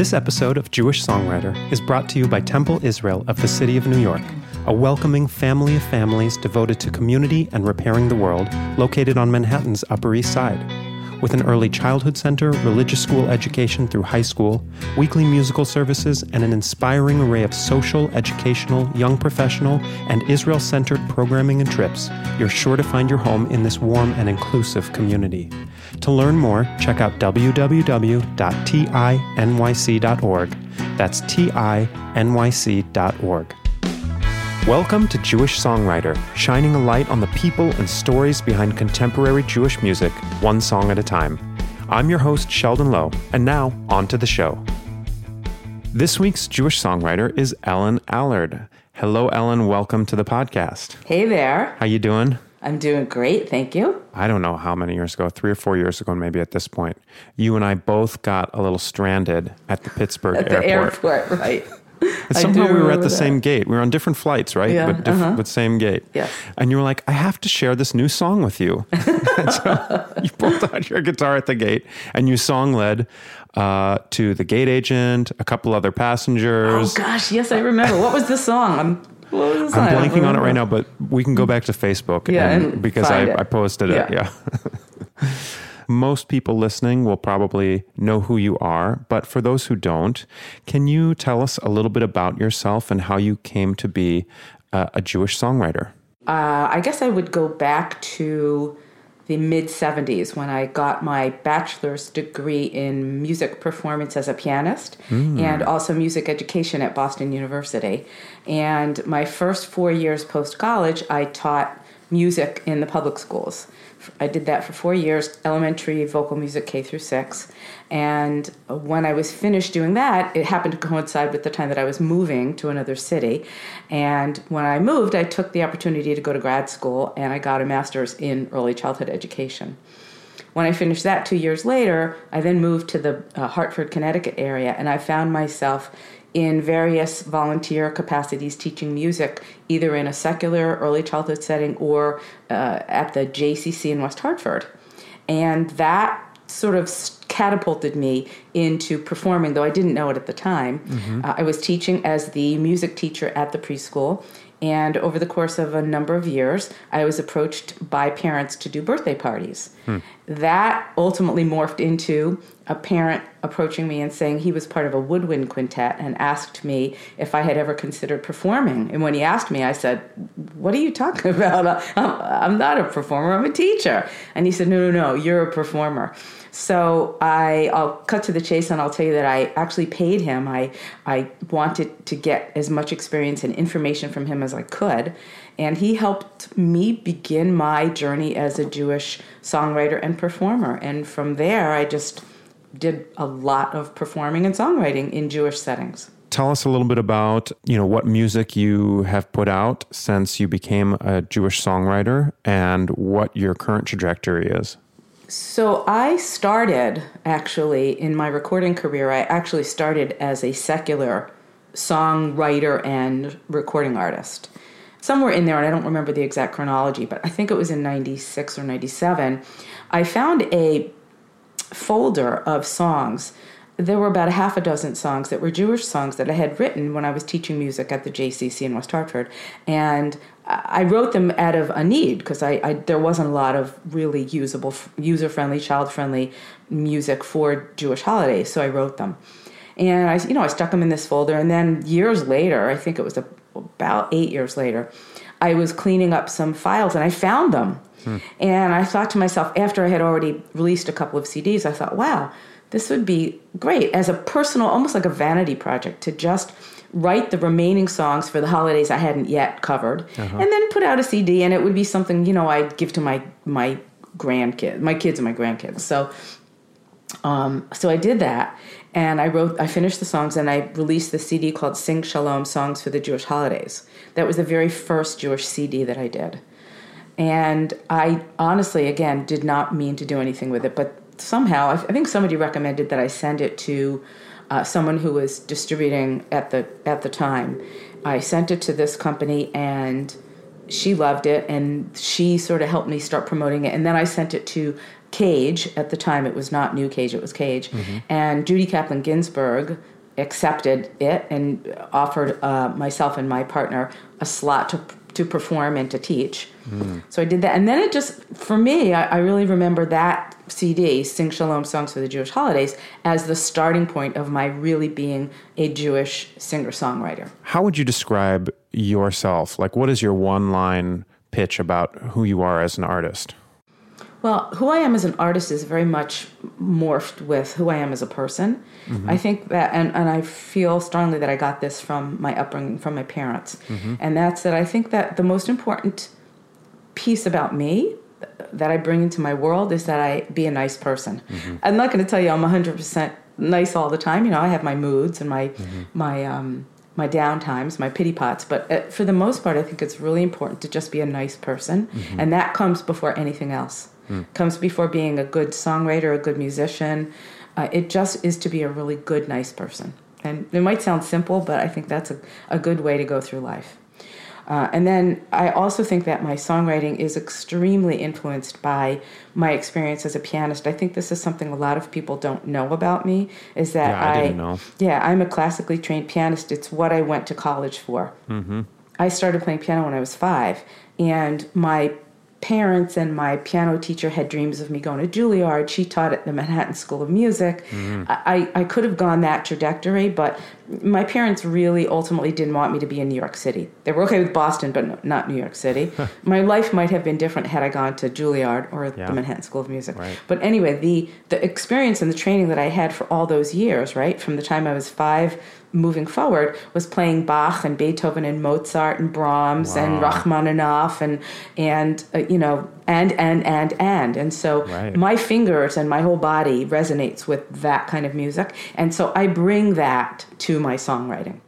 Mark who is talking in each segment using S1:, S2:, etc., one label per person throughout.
S1: This episode of Jewish Songwriter is brought to you by Temple Israel of the City of New York, a welcoming family of families devoted to community and repairing the world, located on Manhattan's Upper East Side. With an early childhood center, religious school education through high school, weekly musical services, and an inspiring array of social, educational, young professional, and Israel centered programming and trips, you're sure to find your home in this warm and inclusive community. To learn more, check out www.tinyc.org. That's tinyc.org. Welcome to Jewish Songwriter, shining a light on the people and stories behind contemporary Jewish music, one song at a time. I'm your host, Sheldon Low, and now on to the show. This week's Jewish songwriter is Ellen Allard. Hello, Ellen. Welcome to the podcast.
S2: Hey there.
S1: How you doing?
S2: I'm doing great, thank you.
S1: I don't know how many years ago, three or four years ago, maybe at this point, you and I both got a little stranded at the Pittsburgh
S2: At the
S1: airport.
S2: airport, right?
S1: And somehow we were at the
S2: that.
S1: same gate. We were on different flights, right?
S2: Yeah,
S1: But, diff-
S2: uh-huh.
S1: but same gate.
S2: Yes.
S1: And you were like, I have to share this new song with you. and so you pulled out your guitar at the gate and you song led uh, to the gate agent, a couple other passengers.
S2: Oh gosh, yes, I remember. What was the song? I'm, what was the?
S1: I'm blanking on it right now, but we can go back to Facebook
S2: Yeah,
S1: and,
S2: and
S1: because I. I posted it. Yeah.
S2: Yeah.
S1: Most people listening will probably know who you are, but for those who don't, can you tell us a little bit about yourself and how you came to be uh, a Jewish songwriter?
S2: Uh, I guess I would go back to the mid 70s when I got my bachelor's degree in music performance as a pianist hmm. and also music education at Boston University. And my first four years post college, I taught music in the public schools. I did that for four years, elementary vocal music K through six. And when I was finished doing that, it happened to coincide with the time that I was moving to another city. And when I moved, I took the opportunity to go to grad school and I got a master's in early childhood education. When I finished that two years later, I then moved to the uh, Hartford, Connecticut area, and I found myself in various volunteer capacities teaching music, either in a secular early childhood setting or uh, at the JCC in West Hartford. And that sort of catapulted me into performing, though I didn't know it at the time. Uh, I was teaching as the music teacher at the preschool. And over the course of a number of years, I was approached by parents to do birthday parties. Hmm. That ultimately morphed into a parent approaching me and saying he was part of a woodwind quintet and asked me if I had ever considered performing. And when he asked me, I said, What are you talking about? I'm, I'm not a performer, I'm a teacher. And he said, No, no, no, you're a performer. So I, I'll cut to the chase and I'll tell you that I actually paid him. I, I wanted to get as much experience and information from him as I could. And he helped me begin my journey as a Jewish songwriter and performer. And from there, I just did a lot of performing and songwriting in Jewish settings.
S1: Tell us a little bit about, you know, what music you have put out since you became a Jewish songwriter and what your current trajectory is.
S2: So I started actually in my recording career, I actually started as a secular songwriter and recording artist. Somewhere in there, and I don't remember the exact chronology, but I think it was in 96 or 97, I found a folder of songs. There were about a half a dozen songs that were Jewish songs that I had written when I was teaching music at the JCC in West Hartford. And I wrote them out of a need because I, I there wasn't a lot of really usable, user friendly, child friendly music for Jewish holidays. So I wrote them. And I, you know, I stuck them in this folder. And then years later, I think it was a, about eight years later, I was cleaning up some files and I found them. Hmm. And I thought to myself, after I had already released a couple of CDs, I thought, wow, this would be great as a personal, almost like a vanity project to just write the remaining songs for the holidays I hadn't yet covered and then put out a CD and it would be something, you know, I'd give to my, my grandkids, my kids and my grandkids. So um, so I did that, and I wrote, I finished the songs, and I released the CD called "Sing Shalom: Songs for the Jewish Holidays." That was the very first Jewish CD that I did, and I honestly, again, did not mean to do anything with it, but somehow I, I think somebody recommended that I send it to uh, someone who was distributing at the at the time. I sent it to this company, and she loved it and she sort of helped me start promoting it and then i sent it to CAJE. At the time, it was not New CAJE, it was CAJE. And Judy Kaplan Ginsburg accepted it and offered uh, myself and my partner a slot to, to perform and to teach. So I did that. And then it just, for me, I, I really remember that CD, Sing Shalom Songs for the Jewish Holidays, as the starting point of my really being a Jewish singer songwriter.
S1: How would you describe yourself? Like, what is your one line pitch about who you are as an artist?
S2: Well, who I am as an artist is very much morphed with who I am as a person. Mm-hmm. I think that, and, and I feel strongly that I got this from my upbringing, from my parents. Mm-hmm. And that's that I think that the most important piece about me that I bring into my world is that I be a nice person. I'm not going to tell you I'm 100% nice all the time. You know, I have my moods and my, my, um, my down times, my pity pots, but uh, for the most part, I think it's really important to just be a nice person, and that comes before anything else. Comes before being a good songwriter, a good musician. Uh, it just is to be a really good, nice person. And it might sound simple, but I think that's a, a good way to go through life. Uh, and then I also think that my songwriting is extremely influenced by my experience as a pianist. I think this is something a lot of people don't know about me. Is that
S1: Yeah, I didn't know.
S2: Yeah, I'm a classically trained pianist. It's what I went to college for. Mm-hmm. I started playing piano when I was five, and my parents and my piano teacher had dreams of me going to Juilliard. She taught at the Manhattan School of Music. Mm-hmm. I, I could have gone that trajectory, but my parents really ultimately didn't want me to be in New York City. They were okay with Boston, but no, not New York City. my life might have been different had I gone to Juilliard or
S1: Yeah.
S2: the Manhattan School of Music.
S1: Right.
S2: But anyway, the the experience and the training that I had for all those years, right, from the time I was five moving forward, was playing Bach and Beethoven and Mozart and Brahms and Rachmaninoff and and uh, you know and and and and and so
S1: Right.
S2: my fingers and my whole body resonates with that kind of music, and so I bring that to my songwriting.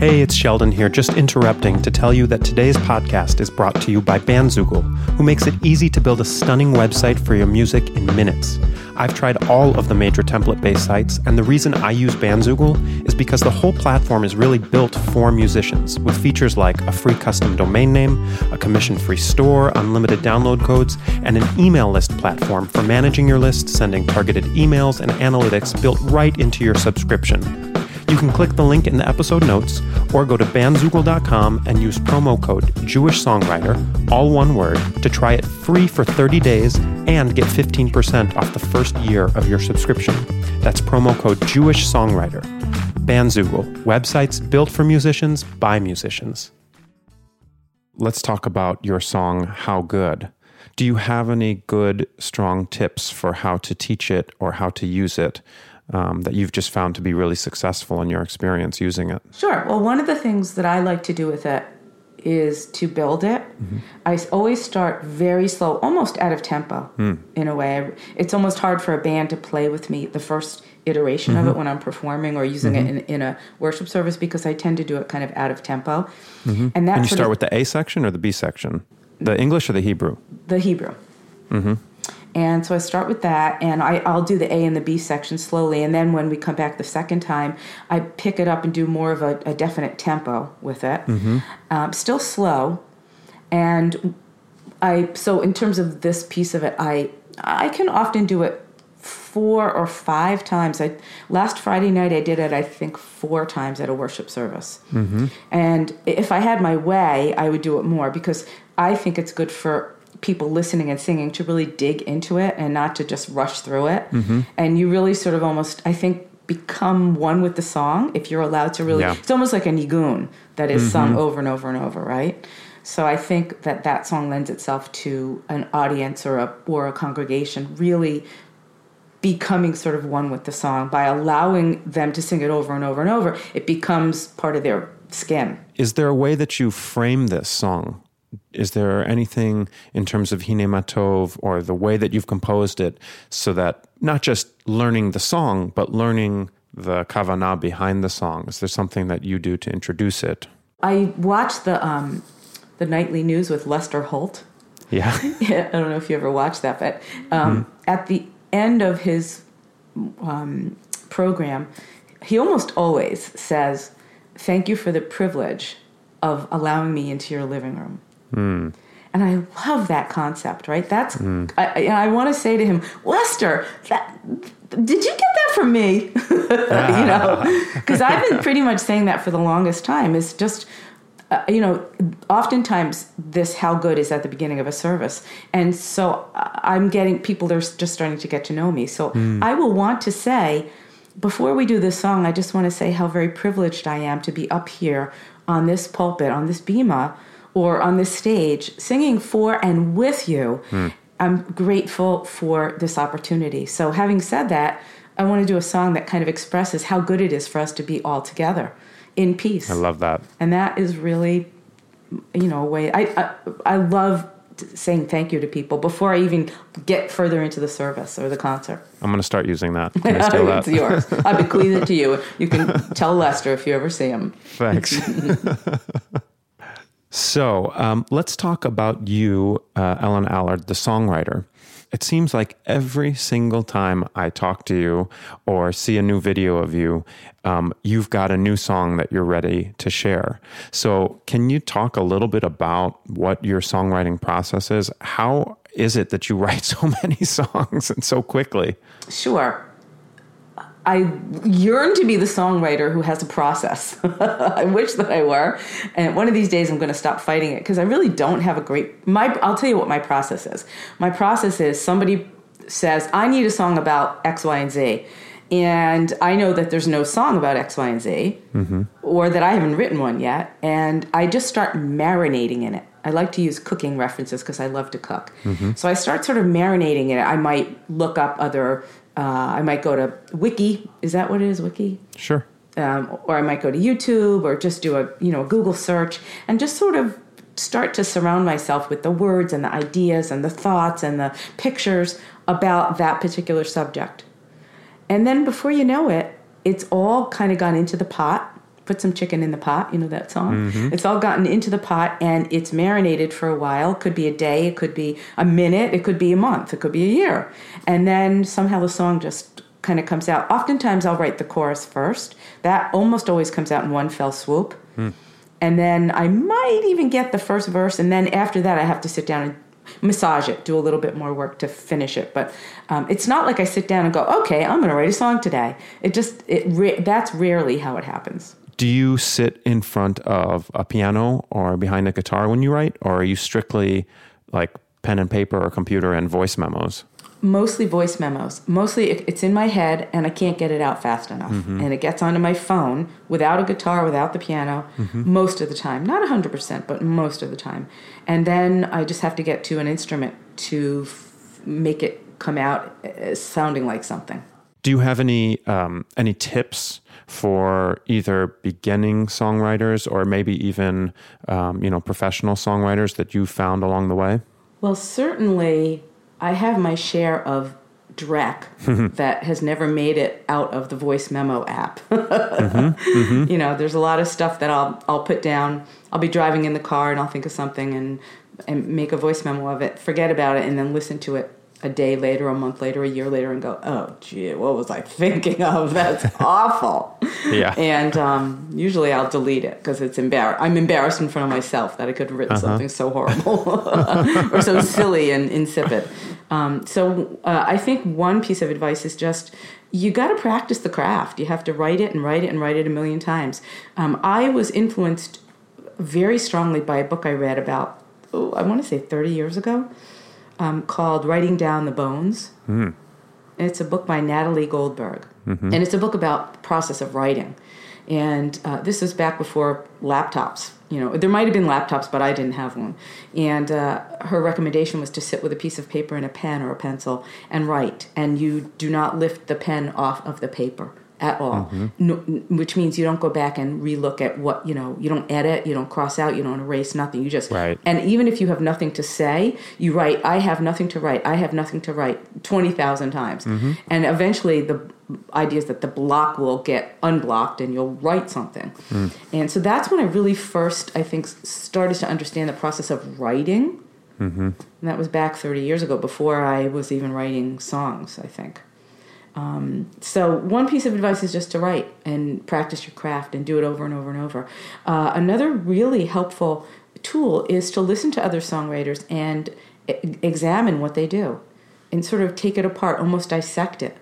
S1: Hey, it's Sheldon here, just interrupting to tell you that today's podcast is brought to you by Bandzoogle, who makes it easy to build a stunning website for your music in minutes. I've tried all of the major template based sites, and the reason I use Bandzoogle is because the whole platform is really built for musicians, with features like a free custom domain name, a commission free store, unlimited download codes, and an email list platform for managing your list, sending targeted emails, and analytics built right into your subscription. You can click the link in the episode notes or go to bandzoogle.com and use promo code Jewish Songwriter, all one word, to try it free for 30 days and get 15% off the first year of your subscription. That's promo code Jewish Songwriter. Bandzoogle, websites built for musicians by musicians. Let's talk about your song, How Good. Do you have any good, strong tips for how to teach it or how to use it um, that you've just found to be really successful in your experience using it?
S2: Sure. Well, one of the things that I like to do with it is to build it. Mm-hmm. I always start very slow, almost out of tempo hmm. in a way. It's almost hard for a band to play with me the first iteration of it mm-hmm. when I'm performing or using it mm-hmm. in, in a worship service because I tend to do it kind of out of tempo. And
S1: And
S2: that's
S1: you start with the A section or the B section? The English or the Hebrew?
S2: the Hebrew. And so I start with that, and I, I'll do the A and the B section slowly. And then when we come back the second time, I pick it up and do more of a, a definite tempo with it. Um, still slow. And I so in terms of this piece of it, I I can often do it four or five times. I last Friday night I did it I think four times at a worship service. And if I had my way, I would do it more because I think it's good for people listening and singing to really dig into it and not to just rush through it. Mm-hmm. And you really sort of almost I think become one with the song if you're allowed to really
S1: Yeah.
S2: it's almost like a nigun that is sung mm-hmm. over and over and over, right? So I think that that song lends itself to an audience or a or a congregation really becoming sort of one with the song by allowing them to sing it over and over and over. It becomes part of their skin.
S1: Is there a way that you frame this song? Is there anything in terms of Hine Matov or the way that you've composed it so that not just learning the song, but learning the kavanah behind the song? Is there something that you do to introduce it?
S2: I watched the um, the nightly news with Lester Holt.
S1: Yeah.
S2: I don't know if you ever watched that, but um, at the end of his um, program, he almost always says, "Thank you for the privilege of allowing me into your living room." And I love that concept, right? That's, mm. I, I want to say to him, Lester, that, did you get that from me? you know, because I've been pretty much saying that for the longest time. Is just, uh, you know, oftentimes this how good is at the beginning of a service, and so uh, I'm getting people. They're just starting to get to know me. So mm. I will want to say, before we do this song, I just want to say how very privileged I am to be up here on this pulpit, on this bema, or on this stage, singing for and with you. Mm. I'm grateful for this opportunity. So, having said that, I want to do a song that kind of expresses how good it is for us to be all together in peace.
S1: I love that.
S2: And that is really, you know, a way I, I, I love saying thank you to people before I even get further into the service or the concert.
S1: I'm going to start using that. Can I steal that?
S2: it's yours. I bequeath it to you. You can tell Lester if you ever see him.
S1: Thanks. So um, let's talk about you, uh, Ellen Allard, the songwriter. It seems like every single time I talk to you or see a new video of you, um, you've got a new song that you're ready to share. So, can you talk a little bit about what your songwriting process is? How is it that you write so many songs and so quickly?
S2: Sure. I yearn to be the songwriter who has a process. I wish that I were. And one of these days I'm going to stop fighting it because I really don't have a great my I'll tell you what my process is. My process is somebody says, "I need a song about X, Y, and Z." And I know that there's no song about X, Y, and Z, mm-hmm. or that I haven't written one yet. And I just start marinating in it. I like to use cooking references because I love to cook. Mm-hmm. So I start sort of marinating in it. I might look up other uh, I might go to Wiki. Is that what it is? Wiki.
S1: Sure.
S2: Um, or I might go to YouTube or just do a you know a Google search and just sort of start to surround myself with the words and the ideas and the thoughts and the pictures about that particular subject. And then before you know it, it's all kind of gone into the pot put some chicken in the pot, you know that song? Mm-hmm. It's all gotten into the pot and it's marinated for a while. It could be a day, it could be a minute, it could be a month, it could be a year. And then somehow the song just kind of comes out. Oftentimes I'll write the chorus first. That almost always comes out in one fell swoop. Mm. And then I might even get the first verse and then after that I have to sit down and massage it, do a little bit more work to finish it. But um, it's not like I sit down and go, okay, I'm going to write a song today. It just it that's rarely how it happens
S1: do you sit in front of a piano or behind a guitar when you write, or are you strictly like pen and paper or computer and voice memos?
S2: Mostly voice memos. Mostly it's in my head and I can't get it out fast enough. Mm-hmm. And it gets onto my phone without a guitar, without the piano, mm-hmm. most of the time. Not 100%, but most of the time. And then I just have to get to an instrument to f- make it come out uh, sounding like something.
S1: Do you have any um, any tips for either beginning songwriters or maybe even um, you know professional songwriters that you found along the way?
S2: Well, certainly, I have my share of dreck that has never made it out of the voice memo app. mm-hmm, mm-hmm. You know, there's a lot of stuff that I'll I'll put down. I'll be driving in the car and I'll think of something and and make a voice memo of it, forget about it, and then listen to it a day later, a month later, a year later, and go, oh, gee, what was I thinking of? That's awful.
S1: Yeah.
S2: And um, usually I'll delete it because it's embarrassed. I'm embarrassed in front of myself that I could have written uh-huh. something so horrible or so silly and insipid. Um, so uh, I think one piece of advice is just you got to practice the craft. You have to write it and write it and write it a million times. Um, I was influenced very strongly by a book I read about, oh, I want to say 30 years ago um, called Writing Down the Bones. Mm. It's a book by Natalie Goldberg. Mm-hmm. And it's a book about the process of writing. And uh, this was back before laptops. You know, there might have been laptops, but I didn't have one. And uh, her recommendation was to sit with a piece of paper and a pen or a pencil and write. And you do not lift the pen off of the paper at all, mm-hmm. no, which means you don't go back and relook at what you know. You don't edit, you don't cross out, you don't erase nothing. You just
S1: right.
S2: And even if you have nothing to say, you write. I have nothing to write. I have nothing to write twenty thousand times, mm-hmm. and eventually the idea is that the block will get unblocked and you'll write something. Mm. And so that's when I really first, I think, started to understand the process of writing. Mm-hmm. And that was back 30 years ago, before I was even writing songs, I think. Um, so one piece of advice is just to write and practice your craft and do it over and over and over. Uh, another really helpful tool is to listen to other songwriters and e- examine what they do and sort of take it apart, almost dissect it.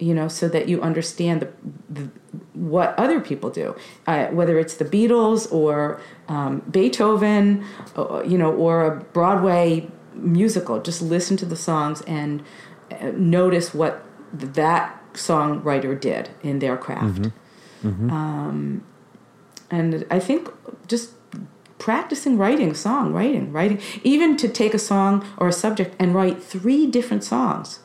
S2: You know, so that you understand the, the, what other people do, uh, whether it's the Beatles or um, Beethoven, uh, you know, or a Broadway musical. Just listen to the songs and uh, notice what that songwriter did in their craft. Um, and I think just practicing writing a song, writing, writing, even to take a song or a subject and write three different songs.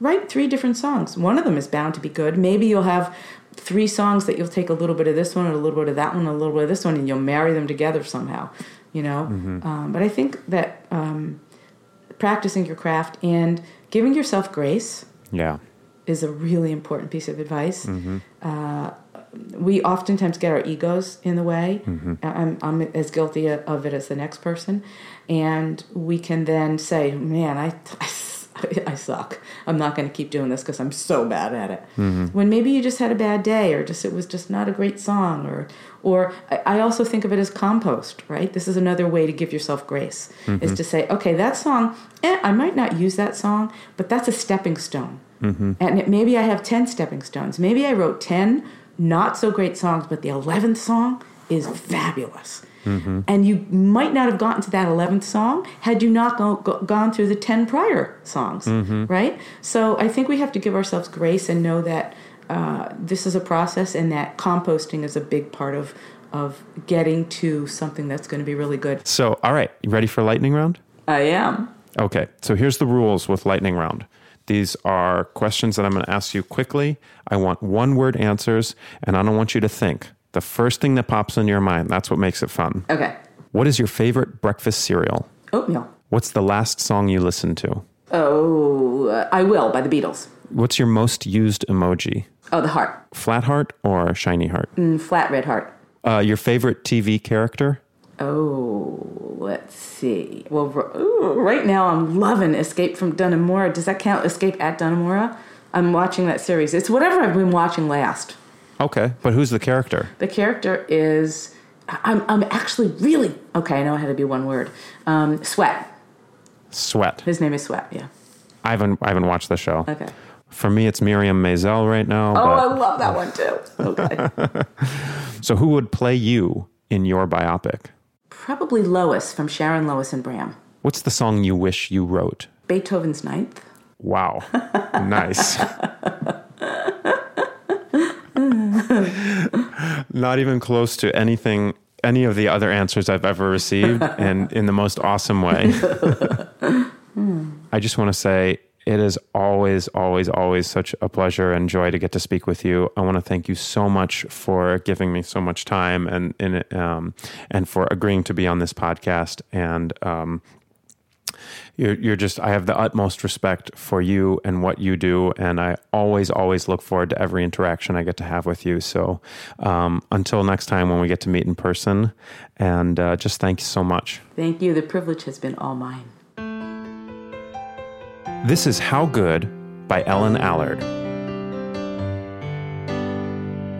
S2: Write three different songs. One of them is bound to be good. Maybe you'll have three songs that you'll take a little bit of this one, and a little bit of that one, and a little bit of this one, and you'll marry them together somehow. You know. Um, but I think that um, practicing your craft and giving yourself grace
S1: Yeah.
S2: is a really important piece of advice. Uh, we oftentimes get our egos in the way. I'm, I'm as guilty of it as the next person. And we can then say, man, I, I, suck. I'm not going to keep doing this because I'm so bad at it. Mm-hmm. When maybe you just had a bad day or just it was just not a great song. Or, or I I also think of it as compost, right? This is another way to give yourself grace, is mm-hmm. to say, okay, that song, eh, I might not use that song, but that's a stepping stone. Mm-hmm. And it, maybe I have 10 stepping stones. Maybe I wrote 10 not so great songs, but the 11th song is fabulous. And you might not have gotten to that 11th song had you not go, go, gone through the 10 prior songs, right? So I think we have to give ourselves grace and know that uh, this is a process and that composting is a big part of, of getting to something that's going to be really good.
S1: So, all right, you ready for lightning round?
S2: I am.
S1: Okay, so here's the rules with lightning round. These are questions that I'm going to ask you quickly. I want one word answers, and I don't want you to think. The first thing that pops in your mind, that's what makes it fun.
S2: Okay.
S1: What is your favorite breakfast cereal?
S2: Oatmeal.
S1: What's the last song you listened to?
S2: Oh, uh, I Will by the Beatles.
S1: What's your most used emoji?
S2: Oh, the heart.
S1: Flat heart or shiny heart?
S2: Mm, flat red heart.
S1: Uh, your favorite TV character?
S2: Oh, let's see. Well, ooh, right now I'm loving Escape from Dannemora. Does that count? Escape at Dannemora? I'm watching that series. It's whatever I've been watching last.
S1: Okay, but who's the character?
S2: The character is. I'm, I'm actually really. Okay, I know it had to be one word. Um, Sweat.
S1: Sweat.
S2: His name is Sweat, yeah.
S1: I haven't, I haven't watched the show.
S2: Okay.
S1: For me, it's Miriam Maisel right now.
S2: Oh, I love that one too. Okay.
S1: so, who would play you in your biopic?
S2: Probably Lois from Sharon Lois and Bram.
S1: What's the song you wish you wrote?
S2: Beethoven's Ninth.
S1: Wow. nice. Not even close to anything, any of the other answers I've ever received, and in the most awesome way. I just want to say it is always, always, always such a pleasure and joy to get to speak with you. I want to thank you so much for giving me so much time and and um, and for agreeing to be on this podcast and um, you're, you're just i have the utmost respect for you and what you do and i always always look forward to every interaction i get to have with you so um, until next time when we get to meet in person and uh, just thank you so much
S2: Thank you. The privilege has been all mine.
S1: this is how good by ellen allard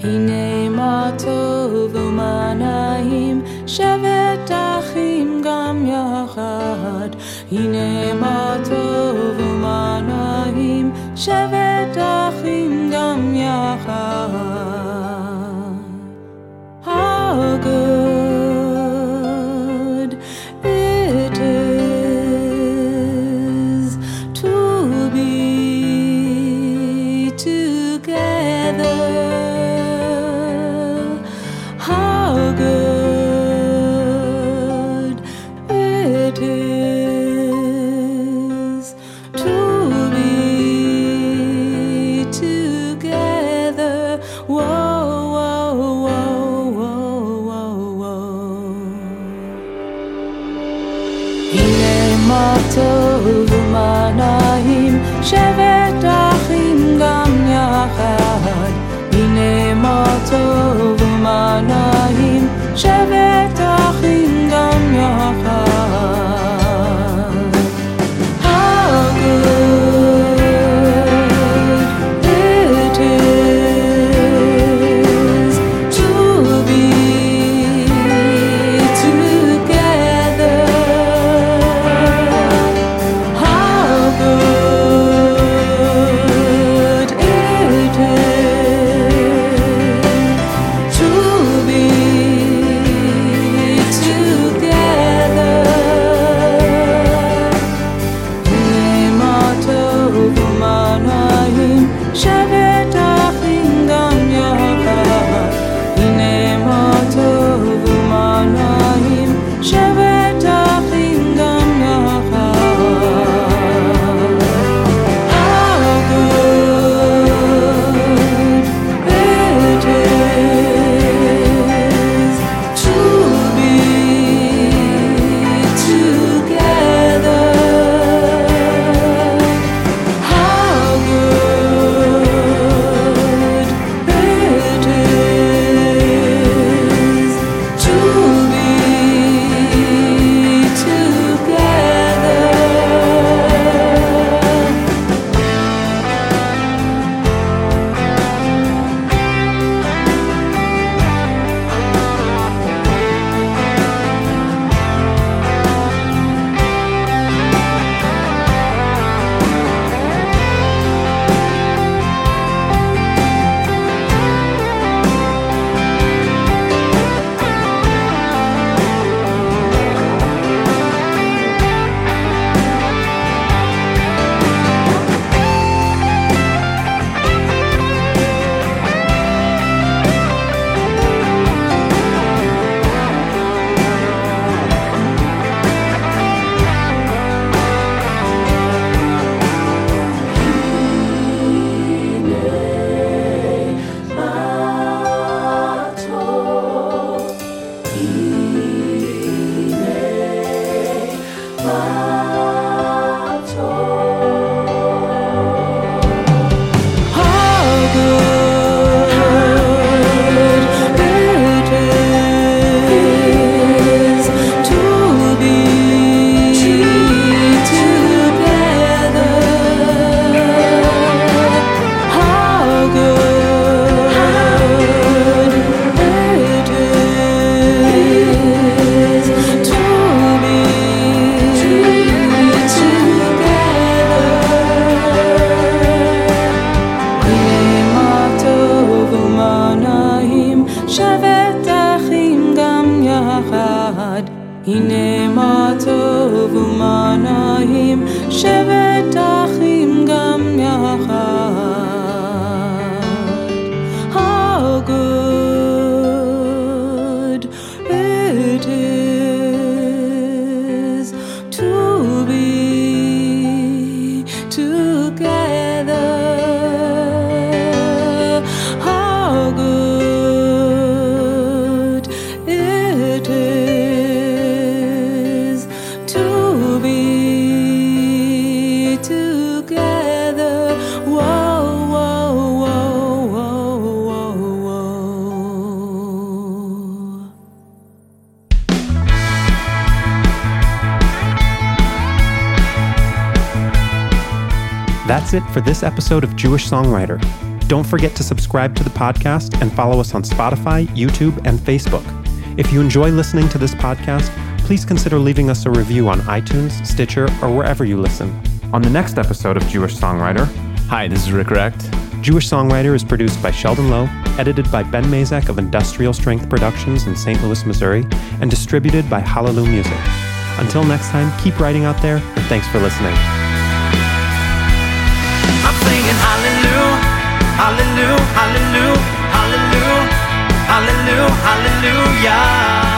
S3: הנה מה טוב ומה נעים, שבת אחים גם יחד. הנה מה טוב ומה נעים, שבת אחים גם יחד.
S1: For this episode of Jewish Songwriter. Don't forget to subscribe to the podcast and follow us on Spotify, YouTube, and Facebook. If you enjoy listening to this podcast, please consider leaving us a review on iTunes, Stitcher, or wherever you listen. On the next episode of Jewish Songwriter,
S4: Hi, this is Rick Recht.
S1: Jewish Songwriter is produced by Sheldon Low, edited by Ben Mazak of Industrial Strength Productions in St. Louis, Missouri, and distributed by Hallelujah Music. Until next time, keep writing out there, and thanks for listening.
S5: Singing hallelujah, hallelujah, hallelujah, hallelujah, hallelujah, hallelujah.